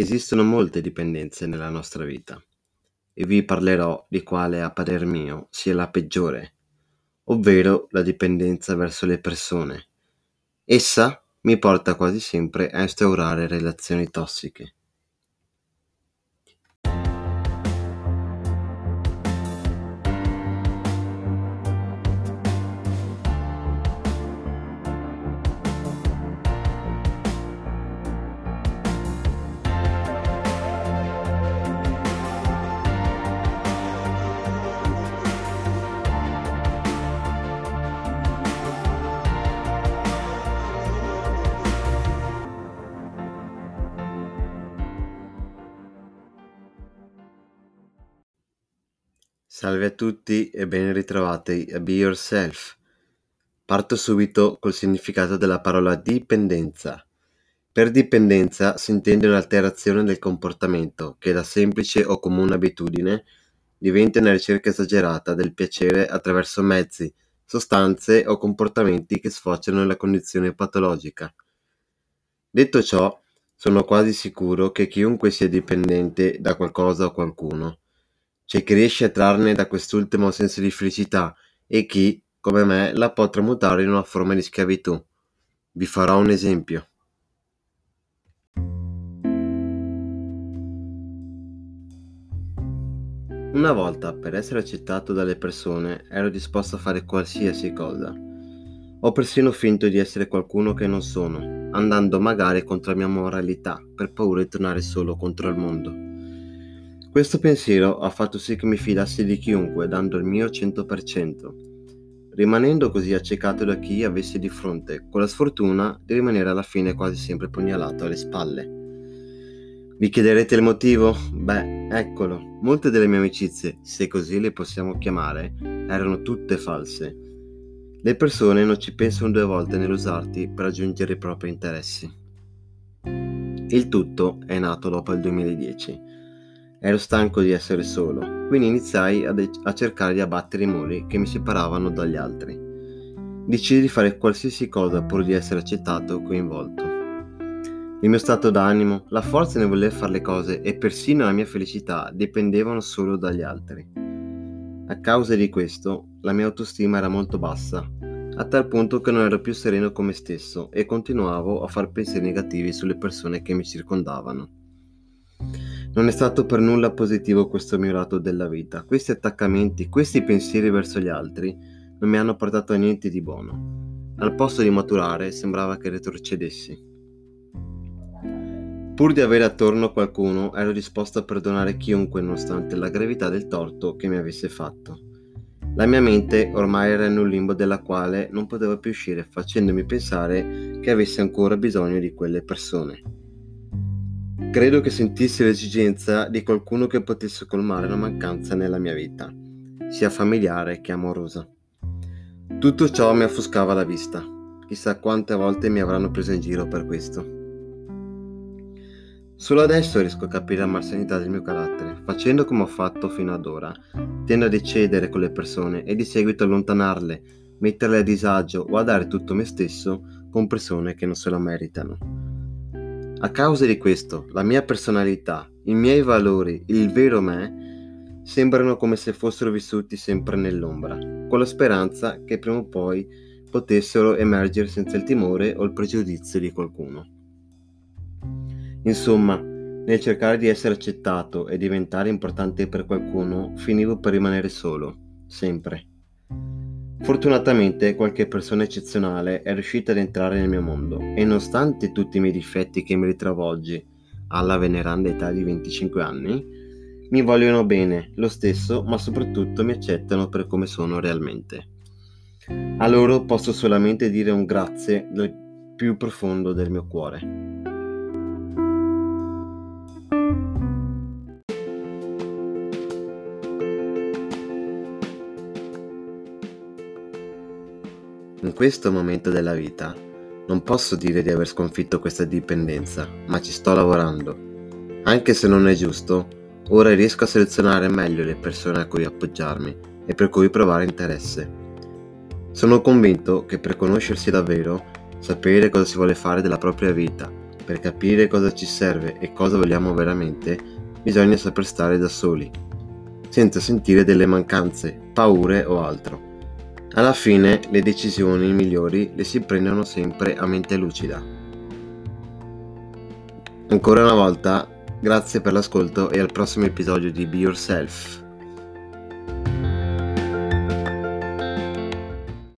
Esistono molte dipendenze nella nostra vita e vi parlerò di quale a parer mio sia la peggiore, ovvero la dipendenza verso le persone. Essa mi porta quasi sempre a instaurare relazioni tossiche. Salve a tutti e ben ritrovati a Be Yourself. Parto subito col significato della parola dipendenza. Per dipendenza si intende un'alterazione del comportamento che da semplice o comune abitudine diventa una ricerca esagerata del piacere attraverso mezzi, sostanze o comportamenti che sfociano nella condizione patologica. Detto ciò, sono quasi sicuro che chiunque sia dipendente da qualcosa o qualcuno c'è chi riesce a trarne da quest'ultimo senso di felicità e chi, come me, la può tramutare in una forma di schiavitù. Vi farò un esempio. Una volta, per essere accettato dalle persone, ero disposto a fare qualsiasi cosa. Ho persino finto di essere qualcuno che non sono, andando magari contro la mia moralità, per paura di tornare solo contro il mondo. Questo pensiero ha fatto sì che mi fidassi di chiunque, dando il mio 100%, rimanendo così accecato da chi avessi di fronte, con la sfortuna di rimanere alla fine quasi sempre pugnalato alle spalle. Vi chiederete il motivo? Beh, eccolo, molte delle mie amicizie, se così le possiamo chiamare, erano tutte false. Le persone non ci pensano due volte nell'usarti per raggiungere i propri interessi. Il tutto è nato dopo il 2010 Ero stanco di essere solo, quindi iniziai a, de- a cercare di abbattere i muri che mi separavano dagli altri. Decisi di fare qualsiasi cosa pur di essere accettato o coinvolto. Il mio stato d'animo, la forza nel voler fare le cose e persino la mia felicità dipendevano solo dagli altri. A causa di questo, la mia autostima era molto bassa, a tal punto che non ero più sereno con me stesso e continuavo a far pensieri negativi sulle persone che mi circondavano. Non è stato per nulla positivo questo mio lato della vita. Questi attaccamenti, questi pensieri verso gli altri non mi hanno portato a niente di buono. Al posto di maturare sembrava che retrocedessi. Pur di avere attorno qualcuno, ero disposto a perdonare chiunque nonostante la gravità del torto che mi avesse fatto. La mia mente ormai era in un limbo della quale non potevo più uscire, facendomi pensare che avessi ancora bisogno di quelle persone. Credo che sentissi l'esigenza di qualcuno che potesse colmare una mancanza nella mia vita, sia familiare che amorosa. Tutto ciò mi offuscava la vista. Chissà quante volte mi avranno preso in giro per questo. Solo adesso riesco a capire la malsanità del mio carattere. Facendo come ho fatto fino ad ora, tendo a decedere con le persone e di seguito allontanarle, metterle a disagio o a dare tutto me stesso con persone che non se lo meritano. A causa di questo, la mia personalità, i miei valori, il vero me, sembrano come se fossero vissuti sempre nell'ombra, con la speranza che prima o poi potessero emergere senza il timore o il pregiudizio di qualcuno. Insomma, nel cercare di essere accettato e diventare importante per qualcuno, finivo per rimanere solo, sempre. Fortunatamente qualche persona eccezionale è riuscita ad entrare nel mio mondo e nonostante tutti i miei difetti che mi ritrovo oggi, alla veneranda età di 25 anni, mi vogliono bene lo stesso, ma soprattutto mi accettano per come sono realmente. A loro posso solamente dire un grazie dal più profondo del mio cuore. In questo momento della vita non posso dire di aver sconfitto questa dipendenza, ma ci sto lavorando. Anche se non è giusto, ora riesco a selezionare meglio le persone a cui appoggiarmi e per cui provare interesse. Sono convinto che per conoscersi davvero, sapere cosa si vuole fare della propria vita, per capire cosa ci serve e cosa vogliamo veramente, bisogna saper stare da soli, senza sentire delle mancanze, paure o altro. Alla fine le decisioni migliori le si prendono sempre a mente lucida. Ancora una volta, grazie per l'ascolto e al prossimo episodio di Be Yourself.